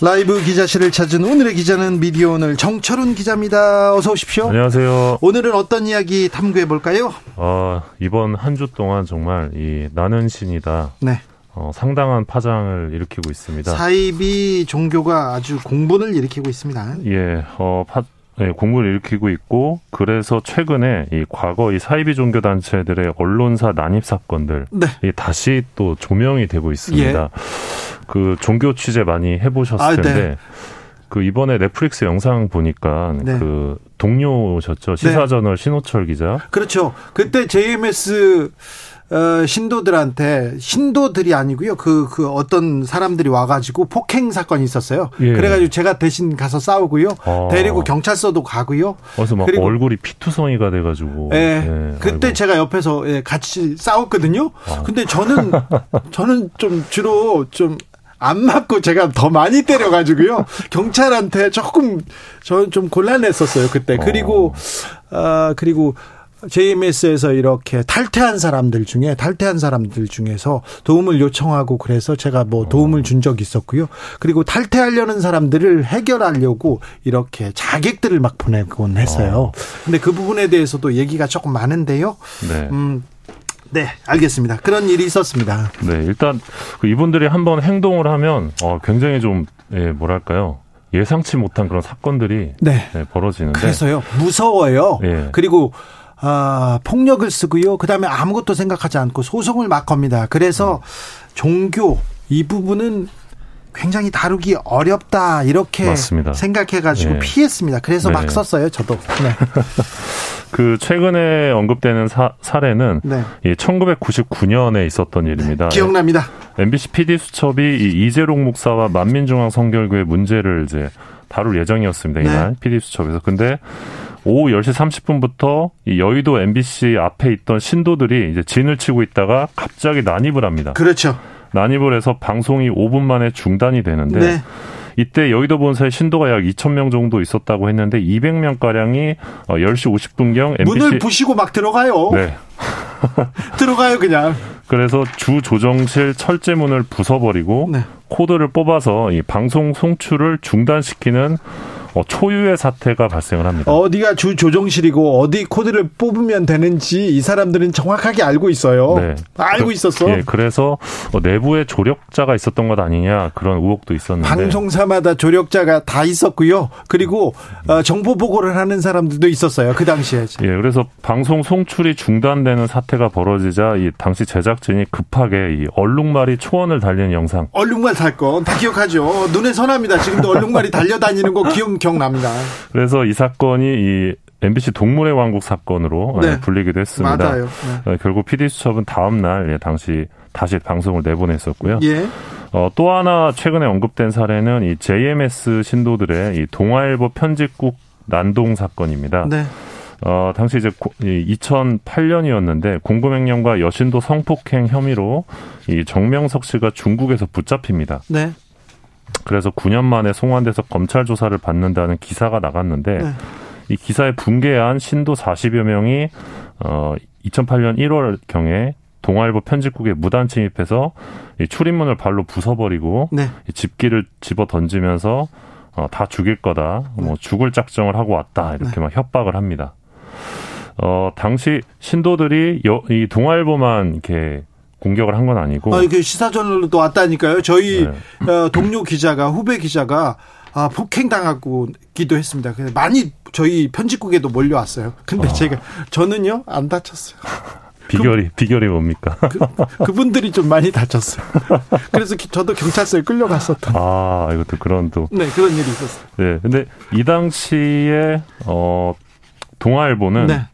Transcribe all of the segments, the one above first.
라이브 기자실을 찾은 오늘의 기자는 미디어 오늘 정철훈 기자입니다. 어서 오십시오. 안녕하세요. 오늘은 어떤 이야기 탐구해 볼까요? 어, 이번 한 주 동안 정말 이 나는 신이다. 네. 어, 상당한 파장을 일으키고 있습니다. 사이비 종교가 아주 공분을 일으키고 있습니다. 예, 어, 파, 네, 공분을 일으키고 있고 그래서 최근에 이 과거 이 사이비 종교 단체들의 언론사 난입 사건들 네. 이 다시 또 조명이 되고 있습니다. 예. 그 종교 취재 많이 해보셨을 아, 네. 텐데 네. 그 이번에 넷플릭스 영상 보니까 네. 그 동료셨죠 시사저널 네. 신호철 기자. 그렇죠. 그때 JMS 어, 신도들한테 신도들이 아니고요. 그그 그 어떤 사람들이 와가지고 폭행 사건이 있었어요. 예. 그래가지고 제가 대신 가서 싸우고요. 아. 데리고 경찰서도 가고요. 그래서 막 그리고 얼굴이 피투성이가 돼가지고. 예. 예. 그때 아이고. 제가 옆에서 예, 같이 싸웠거든요. 아. 근데 저는 저는 좀 주로 좀 안 맞고 제가 더 많이 때려가지고요. 경찰한테 조금 저는 좀 곤란했었어요 그때. 그리고 어, 아, 그리고 JMS에서 이렇게 탈퇴한 사람들 중에 탈퇴한 사람들 중에서 도움을 요청하고 그래서 제가 뭐 도움을 준 적이 있었고요. 그리고 탈퇴하려는 사람들을 해결하려고 이렇게 자객들을 막 보내곤 했어요. 어. 근데 그 부분에 대해서도 얘기가 조금 많은데요. 네. 음, 네, 알겠습니다. 그런 일이 있었습니다. 네, 일단 그 이분들이 한번 행동을 하면 어, 굉장히 좀 예, 뭐랄까요? 예상치 못한 그런 사건들이 네. 네, 벌어지는데 그래서요 무서워요. 예. 그리고 아, 폭력을 쓰고요. 그다음에 아무것도 생각하지 않고 소송을 막 겁니다. 그래서 종교 이 부분은 굉장히 다루기 어렵다 이렇게 맞습니다. 생각해가지고 네. 피했습니다. 그래서 네. 막 썼어요, 저도. 네. 그 최근에 언급되는 사, 사례는 네. 이 1999년에 있었던 일입니다. 기억납니다. MBC PD 수첩이 이 이재록 목사와 만민중앙 성결교회 문제를 이제 다룰 예정이었습니다. 이날 PD 네. 수첩에서. 근데 오후 10시 30분부터 이 여의도 MBC 앞에 있던 신도들이 이제 진을 치고 있다가 갑자기 난입을 합니다. 그렇죠. 난입을 해서 방송이 5분 만에 중단이 되는데 네. 이때 여의도 본사에 신도가 약 2천 명 정도 있었다고 했는데 200명 가량이 10시 어, 50분경 MBC 문을 부시고 막 들어가요. 네. 들어가요 그냥. 그래서 주 조정실 철제문을 부숴버리고 네. 코드를 뽑아서 이 방송 송출을 중단시키는 어, 초유의 사태가 발생을 합니다. 어디가 주 조정실이고 어디 코드를 뽑으면 되는지 이 사람들은 정확하게 알고 있어요. 네. 알고 그, 있었어. 예, 그래서 어, 내부에 조력자가 있었던 것 아니냐 그런 의혹도 있었는데 방송사마다 조력자가 다 있었고요. 그리고 어, 정보 보고를 하는 사람들도 있었어요. 그 당시에. 예, 그래서 방송 송출이 중단되는 사태가 벌어지자 이 당시 제작진이 급하게 이 얼룩말이 초원을 달리는 영상. 얼룩말 사건 다 기억하죠. 눈에 선합니다. 지금도 얼룩말이 달려다니는 거 기억 기억납니다. 그래서 이 사건이 이 MBC 동물의 왕국 사건으로 네. 불리기도 했습니다. 맞아요. 네. 어, 결국 PD 수첩은 다음 날 예, 당시 다시 방송을 내보냈었고요. 예. 어, 또 하나 최근에 언급된 사례는 이 JMS 신도들의 이 동아일보 편집국 난동 사건입니다. 네. 어, 당시 이제 2008년이었는데 공금횡령과 여신도 성폭행 혐의로 이 정명석 씨가 중국에서 붙잡힙니다. 네. 그래서 9년 만에 송환돼서 검찰 조사를 받는다는 기사가 나갔는데 네. 이 기사에 붕괴한 신도 40여 명이 어 2008년 1월 경에 동아일보 편집국에 무단 침입해서 이 출입문을 발로 부숴버리고 네. 이 집기를 집어 던지면서 어, 다 죽일 거다, 뭐 네. 뭐 죽을 작정을 하고 왔다 이렇게 네. 막 협박을 합니다. 어 당시 신도들이 여, 이 동아일보만 이렇게 공격을 한 건 아니고. 아, 이게 시사전으로도 왔다니까요. 저희 네. 어, 동료 기자가 후배 기자가 아, 폭행당하고기도 했습니다. 많이 저희 편집국에도 몰려왔어요. 근데 어. 제가 저는요 안 다쳤어요. 비결이 그, 비결이 뭡니까? 그, 분들이 좀 많이 다쳤어요. 그래서 저도 경찰서에 끌려갔었던. 아 이것도 그런 또. 네 그런 일이 있었어요. 네, 근데 이 당시에 어 동아일보는 네.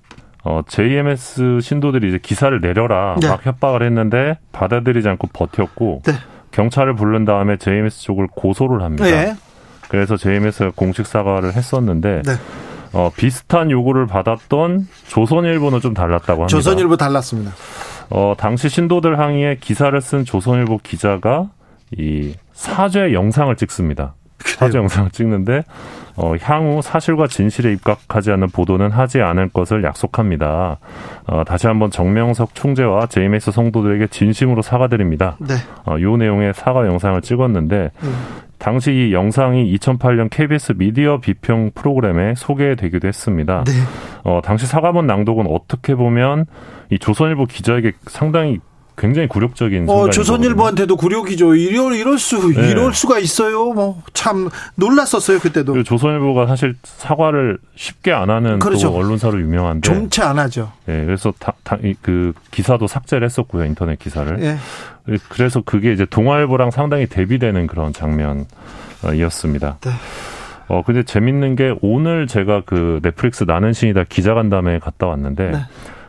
어, JMS 신도들이 이제 기사를 내려라 네. 막 협박을 했는데 받아들이지 않고 버텼고 네. 경찰을 부른 다음에 JMS 쪽을 고소를 합니다. 네. 그래서 JMS가 공식 사과를 했었는데 네. 어, 비슷한 요구를 받았던 조선일보는 좀 달랐다고 합니다. 조선일보 달랐습니다. 어, 당시 신도들 항의에 기사를 쓴 조선일보 기자가 이 사죄 영상을 찍습니다. 그래요? 사죄 영상을 찍는데 어, 향후 사실과 진실에 입각하지 않는 보도는 하지 않을 것을 약속합니다. 어, 다시 한번 정명석 총재와 JMS 성도들에게 진심으로 사과드립니다. 네. 어, 요 내용의 사과 영상을 찍었는데 음. 당시 이 영상이 2008년 KBS 미디어 비평 프로그램에 소개되기도 했습니다. 네. 어, 당시 사과문 낭독은 어떻게 보면 이 조선일보 기자에게 상당히 굉장히 굴욕적인 어, 조선일보한테도 굴욕이죠. 이럴 이럴 수 네. 이럴 수가 있어요. 뭐 참 놀랐었어요 그때도. 조선일보가 사실 사과를 쉽게 안 하는 그렇죠. 또 언론사로 유명한데 좀채 안 하죠. 예, 그래서 다, 다, 그 기사도 삭제를 했었고요 인터넷 기사를. 예. 그래서 그게 이제 동아일보랑 상당히 대비되는 그런 장면이었습니다. 네. 어 근데 재밌는 게 오늘 제가 그 넷플릭스 나는 신이다 기자간담회 갔다 왔는데.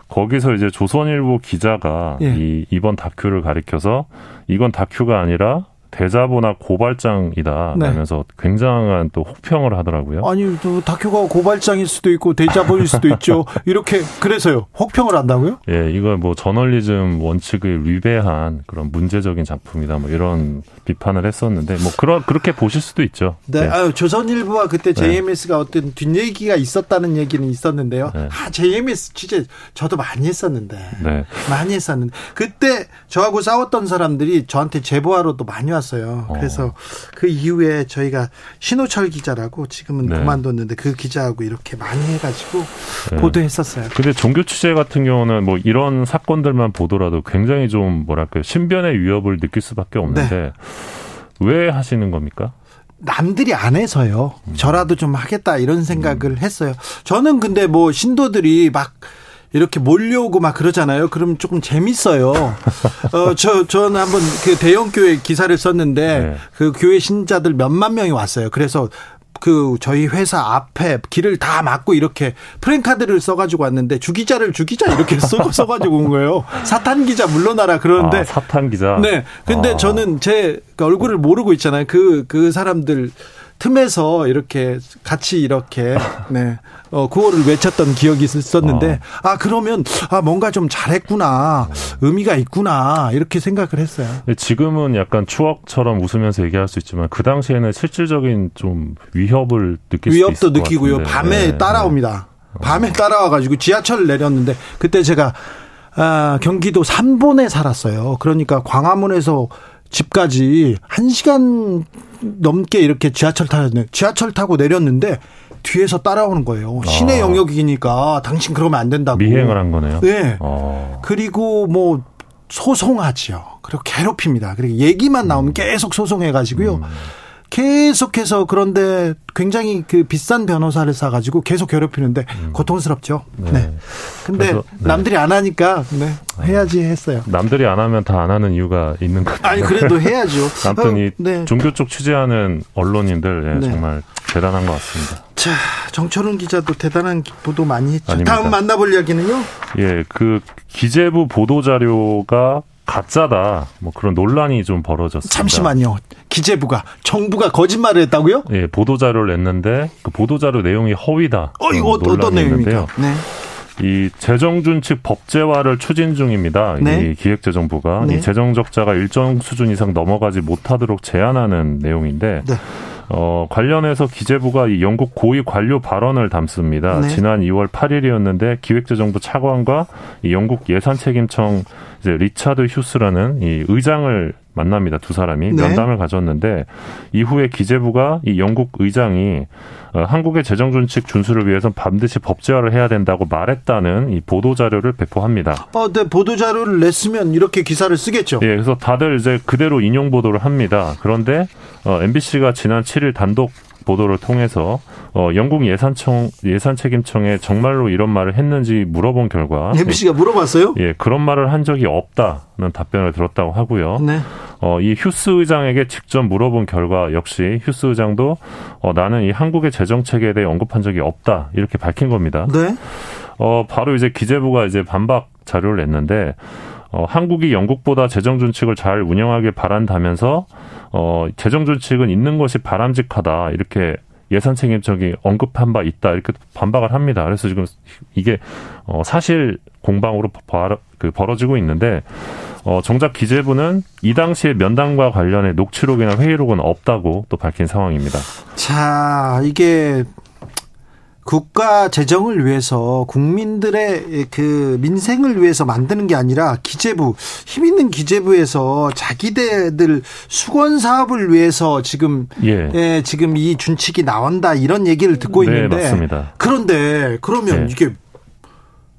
네. 거기서 이제 조선일보 기자가 예. 이 이번 다큐를 가리켜서 이건 다큐가 아니라 대자보나 고발장이다 라면서 네. 굉장한 또 혹평을 하더라고요. 아니 또 다큐가 고발장일 수도 있고 대자보일 수도 있죠. 이렇게 그래서요. 혹평을 한다고요? 예, 이건 뭐 저널리즘 원칙을 위배한 그런 문제적인 작품이다. 뭐 이런 비판을 했었는데 뭐 그런 그렇게 보실 수도 있죠. 네, 네. 아유, 조선일보와 그때 JMS가 네. 어떤 뒷얘기가 있었다는 얘기는 있었는데요. 네. 아 JMS 취재 저도 많이 했었는데 네. 많이 했었는데 그때 저하고 싸웠던 사람들이 저한테 제보하러도 많이 왔어요. 나왔어요. 어. 그래서 그 이후에 저희가 신호철 기자라고 지금은 네. 그만뒀는데 그 기자하고 이렇게 많이 해가지고 네. 보도했었어요. 근데 종교 취재 같은 경우는 뭐 이런 사건들만 보더라도 굉장히 좀 뭐랄까요 신변의 위협을 느낄 수밖에 없는데 네. 왜 하시는 겁니까? 남들이 안 해서요. 음. 저라도 좀 하겠다 이런 생각을 음. 했어요. 저는 근데 뭐 신도들이 막 이렇게 몰려오고 막 그러잖아요. 그럼 조금 재밌어요. 어, 저, 저는 한번 그 대형교회 기사를 썼는데 네. 그 교회 신자들 몇만 명이 왔어요. 그래서 그 저희 회사 앞에 길을 다 막고 이렇게 프랭카드를 써가지고 왔는데 주기자를 주기자 이렇게 써, 써가지고 온 거예요. 사탄 기자 물러나라 그러는데 아, 사탄 기자. 네. 근데 아. 저는 제 얼굴을 모르고 있잖아요. 그그 그 사람들 틈에서 이렇게 같이 이렇게 네. 어, 구호를 외쳤던 기억이 있었는데 어. 아 그러면 아 뭔가 좀 잘했구나 의미가 있구나 이렇게 생각을 했어요. 지금은 약간 추억처럼 웃으면서 얘기할 수 있지만 그 당시에는 실질적인 좀 위협을 느낄 수 위협도 느끼고요. 밤에 네. 따라옵니다. 밤에 따라와 가지고 지하철을 내렸는데 그때 제가 아, 경기도 삼본에 살았어요. 그러니까 광화문에서 집까지 한시간 넘게 이렇게 지하철 타야 지하철 타고 내렸는데 뒤에서 따라오는 거예요. 신의 아. 영역이니까 당신 그러면 안 된다고. 미행을 한 거네요. 네. 아. 그리고 뭐 소송하지요. 그리고 괴롭힙니다. 그리고 얘기만 나오면 음. 계속 소송해 가지고요. 음. 계속해서 그런데 굉장히 그 비싼 변호사를 사가지고 계속 괴롭히는데 음. 고통스럽죠. 네. 네. 근데 그래서, 네. 남들이 안 하니까 네. 해야지 했어요. 남들이 안 하면 다 안 하는 이유가 있는 거죠. 아니 그래도 해야죠. 아무튼 이 어, 네. 종교 쪽 취재하는 언론인들 예, 네. 정말 대단한 것 같습니다. 자, 정철훈 기자도 대단한 보도 많이 했죠. 아닙니다. 다음 만나볼 이야기는요? 예, 그 기재부 보도 자료가 가짜다. 뭐 그런 논란이 좀 벌어졌습니다. 잠시만요. 기재부가 정부가 거짓말을 했다고요? 예, 보도 자료를 냈는데 그 보도 자료 내용이 허위다. 어, 이거 어떤 내용입니까? 네. 이 재정준 칙 법제화를 추진 중입니다. 네. 이 기획재정부가 네. 이 재정 적자가 일정 수준 이상 넘어가지 못하도록 제한하는 내용인데 네. 어, 관련해서 기재부가 이 영국 고위 관료 발언을 담습니다. 네. 지난 2월 8일이었는데 기획재정부 차관과 이 영국 예산책임청 이제 리차드 휴스라는 이 의장을 만납니다. 두 사람이 네. 면담을 가졌는데 이후에 기재부가 이 영국 의장이 어, 한국의 재정 준칙 준수를 위해서 반드시 법제화를 해야 된다고 말했다는 이 보도 자료를 배포합니다. 어, 네, 보도 자료를 냈으면 이렇게 기사를 쓰겠죠. 예, 그래서 다들 이제 그대로 인용 보도를 합니다. 그런데 어, MBC가 지난 7일 단독 보도를 통해서 어, 영국 예산청 예산 책임청에 정말로 이런 말을 했는지 물어본 결과 MBC가 물어봤어요? 예, 그런 말을 한 적이 없다는 답변을 들었다고 하고요. 네. 어, 이 휴스 의장에게 직접 물어본 결과 역시 휴스 의장도 어, 나는 이 한국의 재정 체계에 대해 언급한 적이 없다 이렇게 밝힌 겁니다. 네. 어, 바로 이제 기재부가 이제 반박 자료를 냈는데 어, 한국이 영국보다 재정 준칙을 잘 운영하길 바란다면서 어, 재정 준칙은 있는 것이 바람직하다 이렇게 예산 책임적이 언급한 바 있다 이렇게 반박을 합니다. 그래서 지금 이게 어, 사실 공방으로 벌, 그 벌어지고 있는데 어, 정작 기재부는 이 당시에 면담과 관련해 녹취록이나 회의록은 없다고 또 밝힌 상황입니다. 자, 이게 국가 재정을 위해서 국민들의 그 민생을 위해서 만드는 게 아니라 기재부 힘 있는 기재부에서 자기네들 수건 사업을 위해서 지금 예. 예 지금 이 준칙이 나온다 이런 얘기를 듣고 네, 있는데 맞습니다. 그런데 그러면 네. 이게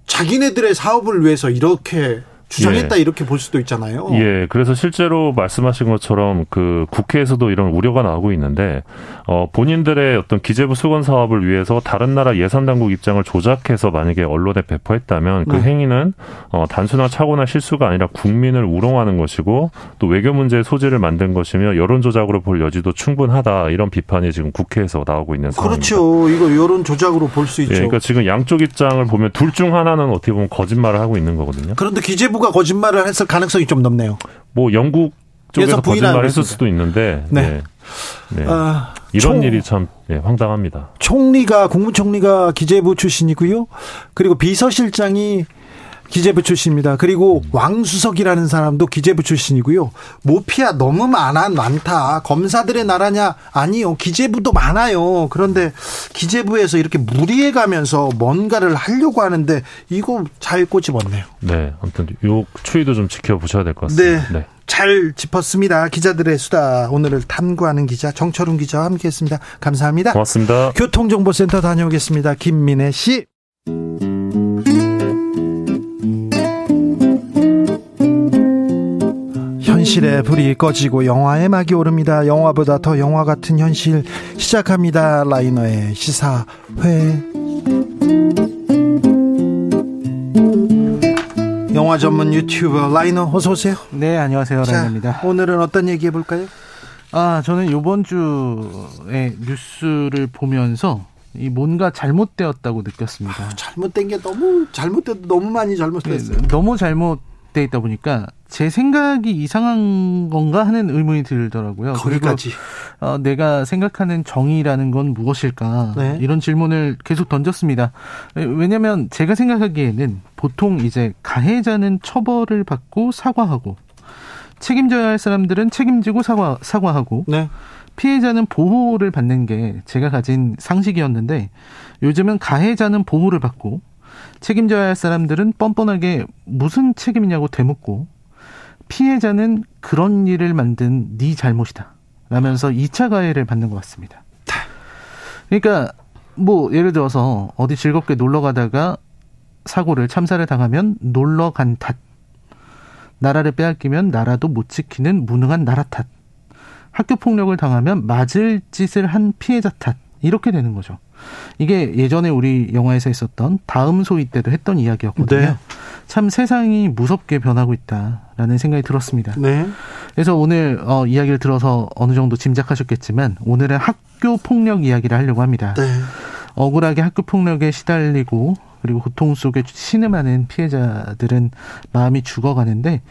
자기네들의 사업을 위해서 이렇게 주장했다 예. 이렇게 볼 수도 있잖아요. 예, 그래서 실제로 말씀하신 것처럼 그 국회에서도 이런 우려가 나오고 있는데 어 본인들의 어떤 기재부 수건 사업을 위해서 다른 나라 예산 당국 입장을 조작해서 만약에 언론에 배포했다면 그 네. 행위는 어 단순한 착오나 실수가 아니라 국민을 우롱하는 것이고 또 외교 문제의 소지를 만든 것이며 여론 조작으로 볼 여지도 충분하다 이런 비판이 지금 국회에서 나오고 있는 상황입니다. 그렇죠. 이거 여론 조작으로 볼 수 있죠. 예, 그러니까 지금 양쪽 입장을 보면 둘 중 하나는 어떻게 보면 거짓말을 하고 있는 거거든요. 그런데 기재부 정부가 거짓말을 했을 가능성이 좀 높네요. 뭐 영국 쪽에서 거짓말을 했을 수도 있는데 네. 네. 네. 아, 이런 총, 일이 참 네, 황당합니다. 총리가 국무총리가 기재부 출신이고요. 그리고 비서실장이 기재부 출신입니다. 그리고 음. 왕수석이라는 사람도 기재부 출신이고요. 모피아 너무 많아 많다. 검사들의 나라냐? 아니요. 기재부도 많아요. 그런데 기재부에서 이렇게 무리해 가면서 뭔가를 하려고 하는데 이거 잘 꼬집었네요. 네. 아무튼 요 추이도 좀 지켜보셔야 될 것 같습니다. 네. 네. 잘 짚었습니다. 기자들의 수다 오늘을 탐구하는 기자 정철훈 기자와 함께했습니다. 감사합니다. 고맙습니다. 교통정보센터 다녀오겠습니다. 김민혜 씨. 현실의 불이 꺼지고 영화의 막이 오릅니다. 영화보다 더 영화 같은 현실 시작합니다. 라이너의 시사회. 영화 전문 유튜버 라이너 어서 오세요. 네, 안녕하세요. 자, 라이너입니다. 오늘은 어떤 얘기 해 볼까요? 아, 저는 이번 주에 뉴스를 보면서 이 뭔가 잘못되었다고 느꼈습니다. 아, 잘못된 게 너무 잘못돼 너무 많이 잘못됐어요. 네, 너무 잘못 돼 있다 보니까 제 생각이 이상한 건가 하는 의문이 들더라고요. 거기까지. 그리고 어, 내가 생각하는 정의라는 건 무엇일까? 네. 이런 질문을 계속 던졌습니다. 왜냐하면 제가 생각하기에는 보통 이제 가해자는 처벌을 받고 사과하고 책임져야 할 사람들은 책임지고 사과 사과하고 네. 피해자는 보호를 받는 게 제가 가진 상식이었는데 요즘은 가해자는 보호를 받고 책임져야 할 사람들은 뻔뻔하게 무슨 책임이냐고 되묻고 피해자는 그런 일을 만든 네 잘못이다. 라면서 2차 가해를 받는 것 같습니다. 그러니까 뭐 예를 들어서 어디 즐겁게 놀러 가다가 사고를 참사를 당하면 놀러 간 탓. 나라를 빼앗기면 나라도 못 지키는 무능한 나라 탓. 학교 폭력을 당하면 맞을 짓을 한 피해자 탓. 이렇게 되는 거죠. 이게 예전에 우리 영화에서 있었던 다음 소위 때도 했던 이야기였거든요. 네. 참 세상이 무섭게 변하고 있다라는 생각이 들었습니다. 네. 그래서 오늘 어, 이야기를 들어서 어느 정도 짐작하셨겠지만 오늘은 학교 폭력 이야기를 하려고 합니다. 네. 억울하게 학교 폭력에 시달리고 그리고 고통 속에 신음하는 피해자들은 마음이 죽어가는데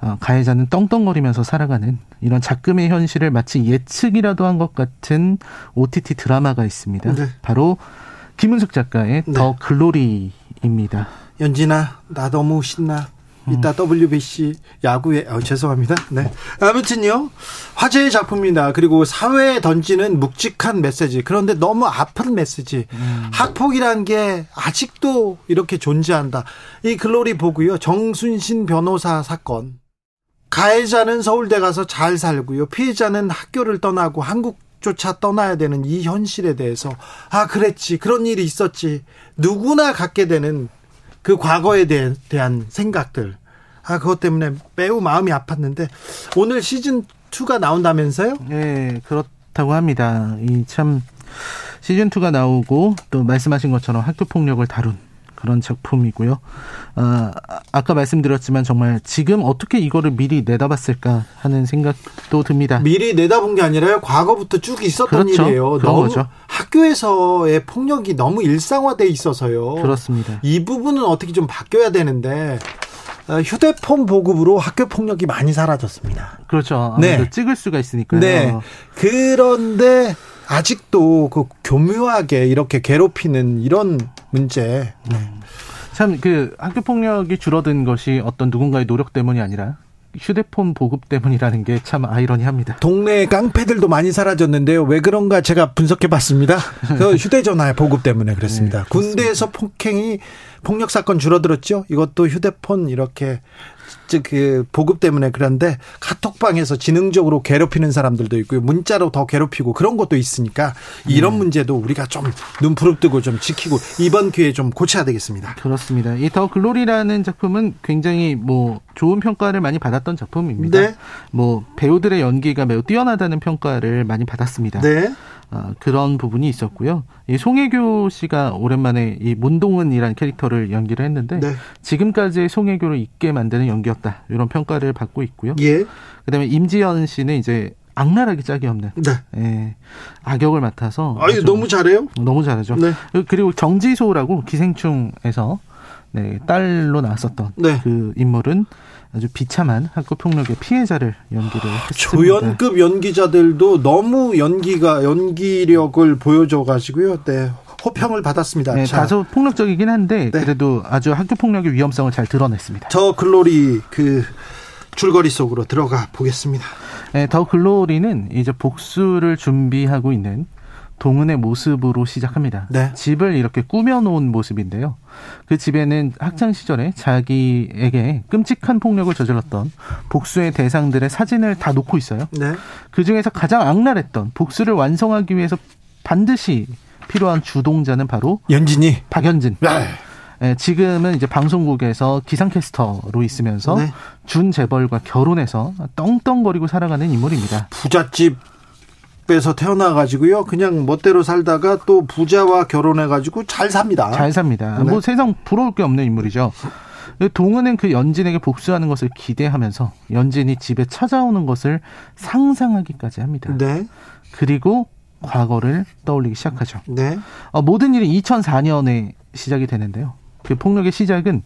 어, 가해자는 떵떵거리면서 살아가는 이런 작금의 현실을 마치 예측이라도 한 것 같은 OTT 드라마가 있습니다. 네. 바로 김은숙 작가의 네. 더 글로리입니다. 연진아, 나 너무 신나. 이따 WBC 야구에 어, 죄송합니다. 네. 아무튼요. 화제의 작품입니다. 그리고 사회에 던지는 묵직한 메시지. 그런데 너무 아픈 메시지. 음. 학폭이란 게 아직도 이렇게 존재한다. 이 글로리 보고요. 정순신 변호사 사건. 가해자는 서울대 가서 잘 살고요. 피해자는 학교를 떠나고 한국조차 떠나야 되는 이 현실에 대해서 아 그랬지 그런 일이 있었지 누구나 갖게 되는 그 과거에 대한, 대한 생각들. 아, 그것 때문에 매우 마음이 아팠는데 오늘 시즌 2가 나온다면서요? 네, 그렇다고 합니다. 이 참 시즌 2가 나오고 또 말씀하신 것처럼 학교 폭력을 다룬 그런 작품이고요. 아, 아까 말씀드렸지만 정말 지금 어떻게 이거를 미리 내다봤을까 하는 생각도 듭니다. 미리 내다본 게 아니라요. 과거부터 쭉 있었던 그렇죠. 일이에요. 너무 거죠. 학교에서의 폭력이 너무 일상화돼 있어서요. 그렇습니다. 이 부분은 어떻게 좀 바뀌어야 되는데 어, 휴대폰 보급으로 학교 폭력이 많이 사라졌습니다. 그렇죠. 네. 찍을 수가 있으니까요. 네. 그런데 아직도 그 교묘하게 이렇게 괴롭히는 이런 문제. 네. 참그 학교 폭력이 줄어든 것이 어떤 누군가의 노력 때문이 아니라 휴대폰 보급 때문이라는 게 참 아이러니합니다. 동네 깡패들도 많이 사라졌는데요. 왜 그런가 제가 분석해 봤습니다. 그 휴대전화 보급 때문에 그렇습니다. 네, 군대에서 폭행이 폭력 사건 줄어들었죠. 이것도 휴대폰 이렇게 그 보급 때문에 그런데 카톡방에서 지능적으로 괴롭히는 사람들도 있고요. 문자로 더 괴롭히고 그런 것도 있으니까 이런 음. 문제도 우리가 좀 눈 부릅뜨고 좀 지키고 이번 기회에 좀 고쳐야 되겠습니다. 그렇습니다. 이 더 글로리라는 작품은 굉장히 뭐 좋은 평가를 많이 받았던 작품입니다. 네. 뭐 배우들의 연기가 매우 뛰어나다는 평가를 많이 받았습니다. 네. 어, 그런 부분이 있었고요. 이 송혜교 씨가 오랜만에 이 문동은이라는 캐릭터를 연기를 했는데 네. 지금까지 송혜교를 잊게 만드는 연기였다 이런 평가를 받고 있고요. 예. 그다음에 임지연 씨는 이제 악랄하기 짝이 없는 네. 예, 악역을 맡아서 아유 너무 잘해요. 너무 잘하죠. 네. 그리고 정지소라고 기생충에서 네, 딸로 나왔었던 네. 그 인물은 아주 비참한 학교 폭력의 피해자를 연기를 했습니다. 조연급 연기자들도 너무 연기가 연기력을 보여줘 가지고요. 네. 호평을 받았습니다. 네, 다소 폭력적이긴 한데 네. 그래도 아주 학교 폭력의 위험성을 잘 드러냈습니다. 저 글로리 그 줄거리 속으로 들어가 보겠습니다. 네, 더 글로리는 이제 복수를 준비하고 있는 동은의 모습으로 시작합니다. 네. 집을 이렇게 꾸며놓은 모습인데요. 그 집에는 학창 시절에 자기에게 끔찍한 폭력을 저질렀던 복수의 대상들의 사진을 다 놓고 있어요. 네. 그 중에서 가장 악랄했던 복수를 완성하기 위해서 반드시 필요한 주동자는 바로 연진이 박연진. 네. 네, 지금은 이제 방송국에서 기상캐스터로 있으면서 네. 준 재벌과 결혼해서 떵떵거리고 살아가는 인물입니다. 부잣집 집에서 태어나 가지고요. 그냥 멋대로 살다가 또 부자와 결혼해 가지고 잘 삽니다. 잘 삽니다. 네. 뭐 세상 부러울 게 없는 인물이죠. 동은은 그 연진에게 복수하는 것을 기대하면서 연진이 집에 찾아오는 것을 상상하기까지 합니다. 네. 그리고 과거를 떠올리기 시작하죠. 네. 어, 모든 일이 2004년에 시작이 되는데요. 그 폭력의 시작은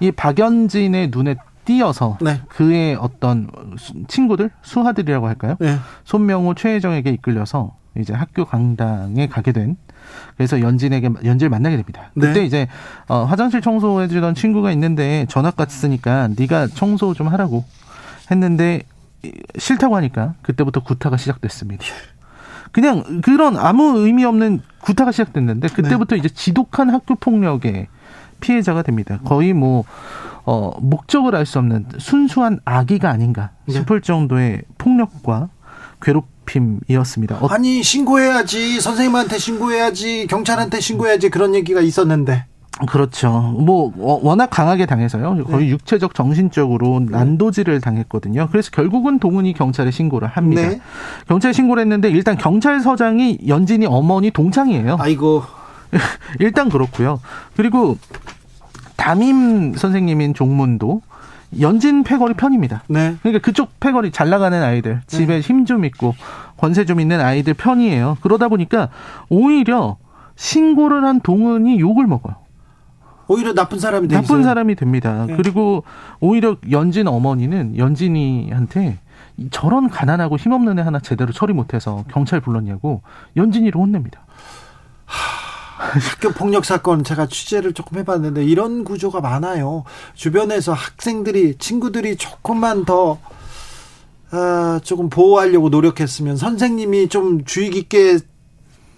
이 박연진의 눈에 띄어서 네. 그의 어떤 친구들 수하들이라고 할까요? 네. 손명호 최혜정에게 이끌려서 이제 학교 강당에 가게 된 그래서 연진에게 연진을 만나게 됩니다. 네. 그때 네. 이제 어, 화장실 청소해 주던 친구가 있는데 전학 갔으니까 네가 청소 좀 하라고 했는데 싫다고 하니까 그때부터 구타가 시작됐습니다. 그냥 그런 아무 의미 없는 구타가 시작됐는데 그때부터 네. 이제 지독한 학교 폭력의 피해자가 됩니다. 거의 뭐 어, 목적을 알 수 없는 순수한 악의가 아닌가 네. 싶을 정도의 폭력과 괴롭힘이었습니다. 어, 아니 신고해야지 선생님한테 신고해야지 경찰한테 신고해야지 그런 얘기가 있었는데. 그렇죠. 뭐 워낙 강하게 당해서요. 거의 네. 육체적, 정신적으로 네. 난도질을 당했거든요. 그래서 결국은 동훈이 경찰에 신고를 합니다. 네. 경찰에 신고를 했는데 일단 경찰서장이 연진이 어머니 동창이에요. 아이고. 일단 그렇고요. 그리고 담임 선생님인 종문도 연진 패거리 편입니다. 네. 그러니까 그쪽 패거리 잘 나가는 아이들, 집에 네. 힘좀 있고 권세 좀 있는 아이들 편이에요. 그러다 보니까 오히려 신고를 한 동은이 욕을 먹어요. 오히려 나쁜 사람이 나쁜 있어요. 사람이 됩니다. 네. 그리고 오히려 연진 어머니는 연진이한테 저런 가난하고 힘없는 애 하나 제대로 처리 못해서 경찰 불렀냐고 연진이를 혼냅니다. 하... 학교 폭력 사건 제가 취재를 조금 해봤는데 이런 구조가 많아요. 주변에서 학생들이 친구들이 조금만 더 아, 조금 보호하려고 노력했으면 선생님이 좀 주의 깊게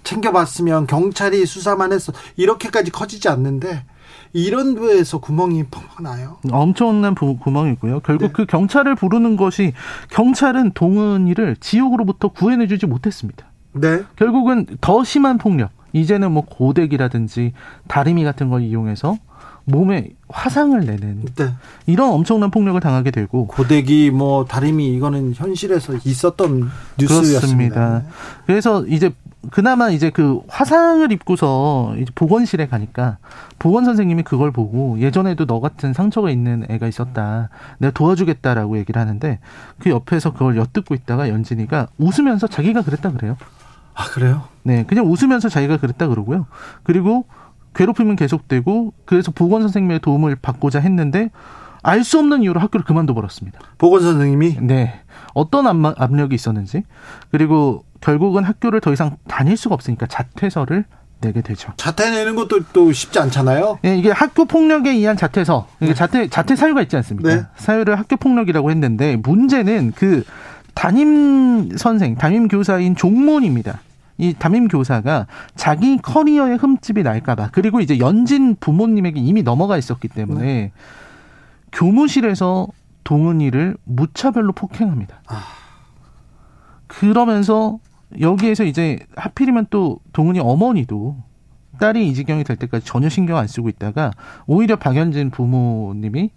챙겨봤으면 경찰이 수사만 했어 이렇게까지 커지지 않는데 이런 부에서 구멍이 펑펑 나요. 엄청난 부, 구멍이고요. 결국 네. 그 경찰을 부르는 것이 경찰은 동은이를 지옥으로부터 구해내주지 못했습니다. 네. 결국은 더 심한 폭력, 이제는 뭐 고데기라든지 다리미 같은 걸 이용해서 몸에 화상을 내는 네. 이런 엄청난 폭력을 당하게 되고 고데기 뭐 다리미 이거는 현실에서 있었던 뉴스였습니다. 그렇습니다. 그래서 이제 그나마 이제 그 화상을 입고서 이제 보건실에 가니까 보건 선생님이 그걸 보고 예전에도 너 같은 상처가 있는 애가 있었다. 내가 도와주겠다라고 얘기를 하는데 그 옆에서 그걸 엿듣고 있다가 연진이가 웃으면서 자기가 그랬다 그래요. 아, 그래요? 네. 그냥 웃으면서 자기가 그랬다 그러고요. 그리고 괴롭힘은 계속되고 그래서 보건 선생님의 도움을 받고자 했는데 알 수 없는 이유로 학교를 그만둬 버렸습니다. 보건 선생님이 네. 어떤 압력이 있었는지 그리고 결국은 학교를 더 이상 다닐 수가 없으니까 자퇴서를 내게 되죠. 자퇴 내는 것도 또 쉽지 않잖아요. 네, 이게 학교 폭력에 의한 자퇴서, 이게 네. 자퇴 자퇴 사유가 있지 않습니까? 네. 사유를 학교 폭력이라고 했는데 문제는 그 담임 선생, 담임 교사인 종문입니다. 이 담임 교사가 자기 커리어에 흠집이 날까봐 그리고 이제 연진 부모님에게 이미 넘어가 있었기 때문에 네. 교무실에서 동은이를 무차별로 폭행합니다. 아. 그러면서 여기에서 이제 하필이면 또 동은이 어머니도 딸이 이 지경이 될 때까지 전혀 신경 안 쓰고 있다가 오히려 박연진 부모님이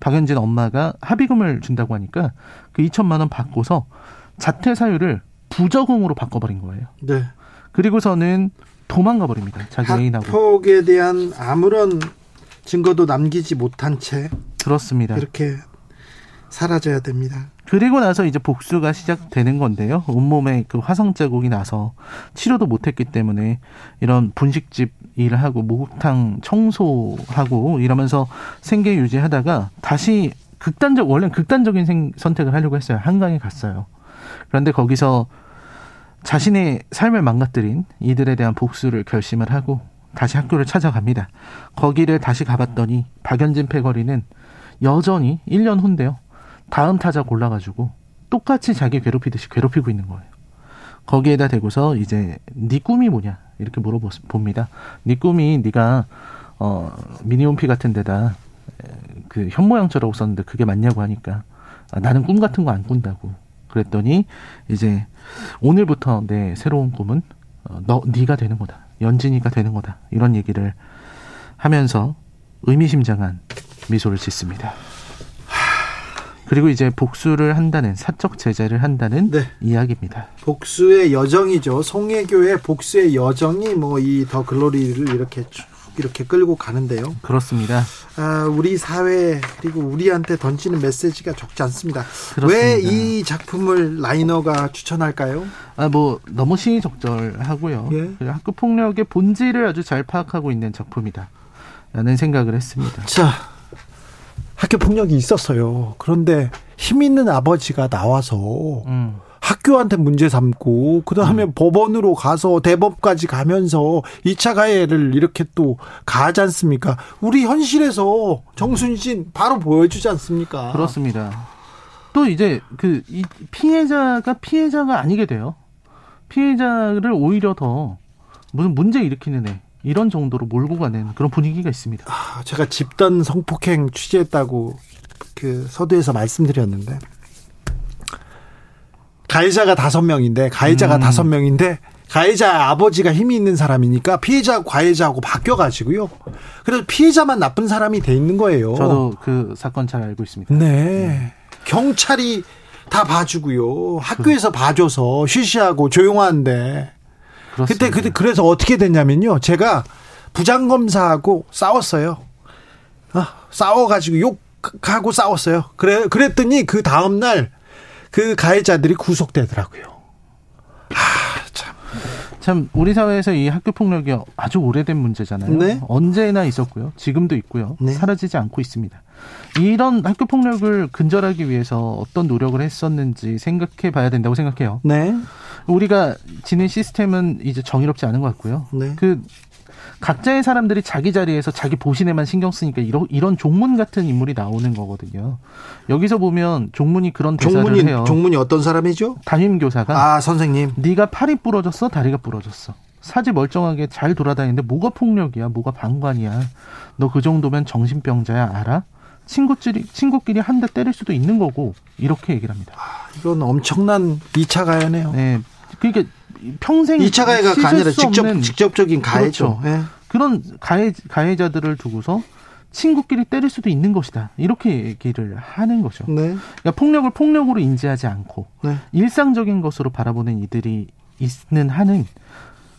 박연진 엄마가 합의금을 준다고 하니까 그 2천만 원 받고서 자퇴 사유를 부적응으로 바꿔버린 거예요. 네. 그리고서는 도망가 버립니다. 자기 애인하고. 학폭에 대한 아무런 증거도 남기지 못한 채 그렇습니다. 이렇게 사라져야 됩니다. 그리고 나서 이제 복수가 시작되는 건데요. 온몸에 그 화상 자국이 나서 치료도 못했기 때문에 이런 분식집 일을 하고 목욕탕 청소하고 이러면서 생계 유지하다가 다시 극단적 원래 극단적인 생, 선택을 하려고 했어요. 한강에 갔어요. 그런데 거기서 자신의 삶을 망가뜨린 이들에 대한 복수를 결심을 하고 다시 학교를 찾아갑니다. 거기를 다시 가봤더니 박연진 패거리는 여전히 1년 후인데요. 다음 타자 골라가지고 똑같이 자기 괴롭히듯이 괴롭히고 있는 거예요. 거기에다 대고서 이제 네 꿈이 뭐냐 이렇게 물어봅니다. 네 꿈이 네가 어 미니홈피 같은 데다 그 현모양처라고 썼는데 그게 맞냐고 하니까 아, 나는 꿈 같은 거 안 꾼다고 그랬더니 이제 오늘부터 내 새로운 꿈은 어, 너 네가 되는 거다 연진이가 되는 거다 이런 얘기를 하면서 의미심장한 미소를 짓습니다. 그리고 이제 복수를 한다는 사적 제재를 한다는 네. 이야기입니다. 복수의 여정이죠. 송혜교의 복수의 여정이 뭐 이 더 글로리를 이렇게 이렇게 끌고 가는데요. 그렇습니다. 아, 우리 사회 그리고 우리한테 던지는 메시지가 적지 않습니다. 왜 이 작품을 라이너가 추천할까요? 아, 뭐 너무 시의적절하고요. 예. 학교 폭력의 본질을 아주 잘 파악하고 있는 작품이다. 라는 생각을 했습니다. 자, 학교 폭력이 있었어요. 그런데 힘 있는 아버지가 나와서 음. 학교한테 문제 삼고 그다음에 음. 법원으로 가서 대법까지 가면서 2차 가해를 이렇게 또 가하지 않습니까? 우리 현실에서 정순신 바로 보여주지 않습니까? 그렇습니다. 또 이제 그 피해자가 피해자가 아니게 돼요. 피해자를 오히려 더 무슨 문제 일으키는 애 이런 정도로 몰고 가는 그런 분위기가 있습니다. 아, 제가 집단 성폭행 취재했다고 그 서두에서 말씀드렸는데 가해자가 다섯 명인데 가해자가 음. 다섯 음. 명인데 가해자 아버지가 힘이 있는 사람이니까 피해자 가해자하고 바뀌어 가지고요. 그래서 피해자만 나쁜 사람이 돼 있는 거예요. 저도 그 사건 잘 알고 있습니다. 네. 네. 경찰이 다 봐주고요. 학교에서 봐줘서 쉬쉬하고 조용한데 그렇습니다. 그때 그때 그래서 어떻게 됐냐면요. 제가 부장 검사하고 싸웠어요. 아, 싸워가지고 욕하고 싸웠어요. 그래 그랬더니 그 다음 날 그 가해자들이 구속되더라고요. 아, 참. 참 우리 사회에서 이 학교 폭력이 아주 오래된 문제잖아요. 네? 언제나 있었고요. 지금도 있고요. 네? 사라지지 않고 있습니다. 이런 학교 폭력을 근절하기 위해서 어떤 노력을 했었는지 생각해 봐야 된다고 생각해요. 네. 우리가 지닌 시스템은 이제 정의롭지 않은 것 같고요. 네. 그 각자의 사람들이 자기 자리에서 자기 보신에만 신경 쓰니까 이런 이런 종문 같은 인물이 나오는 거거든요. 여기서 보면 종문이 그런 대사를 종문이, 해요. 종문이 어떤 사람이죠? 담임 교사가 아 선생님. 네가 팔이 부러졌어, 다리가 부러졌어. 사지 멀쩡하게 잘 돌아다니는데 뭐가 폭력이야, 뭐가 방관이야. 너 그 정도면 정신병자야 알아? 친구끼리 친구끼리 한 대 때릴 수도 있는 거고 이렇게 얘기를 합니다. 아, 이건 엄청난 2차 가해네요. 네. 그러니까 평생 2차 가해가 아니라 직접 직접적인 가해죠. 그렇죠. 네. 그런 가해 가해자들을 두고서 친구끼리 때릴 수도 있는 것이다. 이렇게 얘기를 하는 거죠. 네. 그러니까 폭력을 폭력으로 인지하지 않고 네. 일상적인 것으로 바라보는 이들이 있는 한은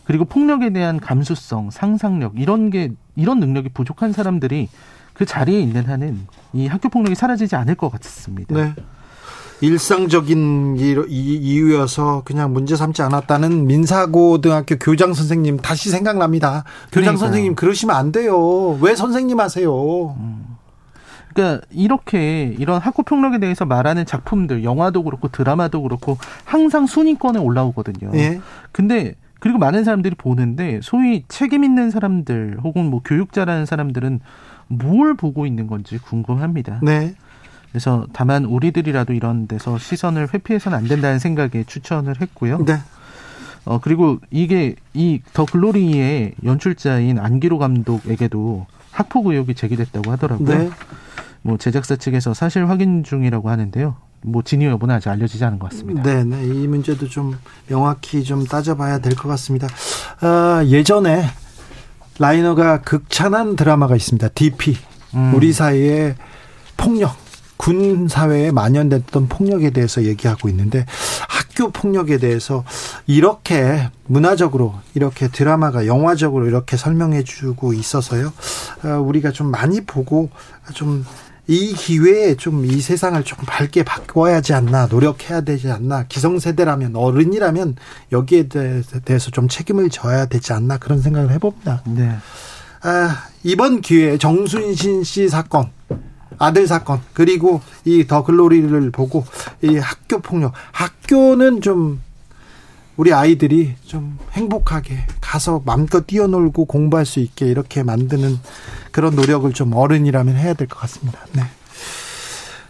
그리고 폭력에 대한 감수성, 상상력 이런 게 이런 능력이 부족한 사람들이 그 자리에 있는 한은 이 학교 폭력이 사라지지 않을 것 같습니다. 네. 일상적인 이유여서 그냥 문제 삼지 않았다는 민사고등학교 교장 선생님 다시 생각납니다. 교장 그러니까요. 선생님 그러시면 안 돼요. 왜 선생님 하세요? 음. 그러니까 이렇게 이런 학교 폭력에 대해서 말하는 작품들, 영화도 그렇고 드라마도 그렇고 항상 순위권에 올라오거든요. 예. 근데 그리고 많은 사람들이 보는데 소위 책임 있는 사람들 혹은 뭐 교육자라는 사람들은 뭘 보고 있는 건지 궁금합니다. 네. 그래서 다만 우리들이라도 이런 데서 시선을 회피해서는 안 된다는 생각에 추천을 했고요. 네. 어 그리고 이게 이 더 글로리의 연출자인 안기로 감독에게도 학폭 의혹이 제기됐다고 하더라고요. 네. 뭐 제작사 측에서 사실 확인 중이라고 하는데요. 뭐 진위 여부는 아직 알려지지 않은 것 같습니다. 네, 네. 이 문제도 좀 명확히 좀 따져봐야 될 것 같습니다. 아, 예전에 라이너가 극찬한 드라마가 있습니다. DP. 음. 우리 사이에 폭력, 군 사회에 만연됐던 폭력에 대해서 얘기하고 있는데 학교 폭력에 대해서 이렇게 문화적으로 이렇게 드라마가 영화적으로 이렇게 설명해 주고 있어서요. 아, 우리가 좀 많이 보고 좀 이 기회에 좀 이 세상을 조금 밝게 바꿔야 하지 않나 노력해야 되지 않나 기성세대라면 어른이라면 여기에 대해서 좀 책임을 져야 되지 않나 그런 생각을 해봅니다. 네. 아, 이번 기회에 정순신 씨 사건 아들 사건 그리고 이 더 글로리를 보고 이 학교 폭력 학교는 좀 우리 아이들이 좀 행복하게 가서 마음껏 뛰어놀고 공부할 수 있게 이렇게 만드는 그런 노력을 좀 어른이라면 해야 될 것 같습니다. 네.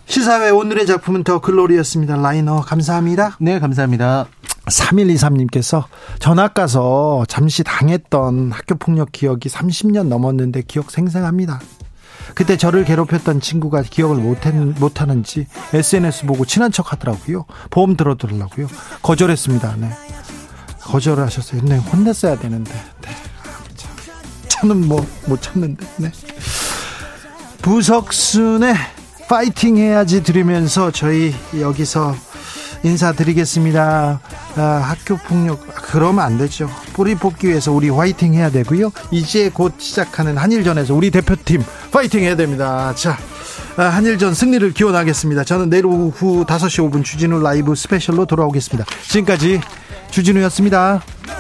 시사회 오늘의 작품은 더 글로리였습니다. 라이너 감사합니다. 네, 감사합니다. 3123님께서 전학 가서 잠시 당했던 학교 폭력 기억이 30년 넘었는데 기억 생생합니다. 그때 저를 괴롭혔던 친구가 기억을 못하는지 SNS 보고 친한 척 하더라고요. 보험 들어달라고요. 거절했습니다. 네. 거절을 하셨어요. 네, 혼냈어야 되는데. 네. 저는 뭐, 못 참는데. 네. 부석순의 파이팅 해야지 들으면서 저희 여기서 인사드리겠습니다. 아, 학교 폭력 그러면 안 되죠. 뿌리 뽑기 위해서 우리 화이팅 해야 되고요. 이제 곧 시작하는 한일전에서 우리 대표팀 파이팅 해야 됩니다. 자, 아, 한일전 승리를 기원하겠습니다. 저는 내일 오후 5시 5분 주진우 라이브 스페셜로 돌아오겠습니다. 지금까지 주진우였습니다. 네,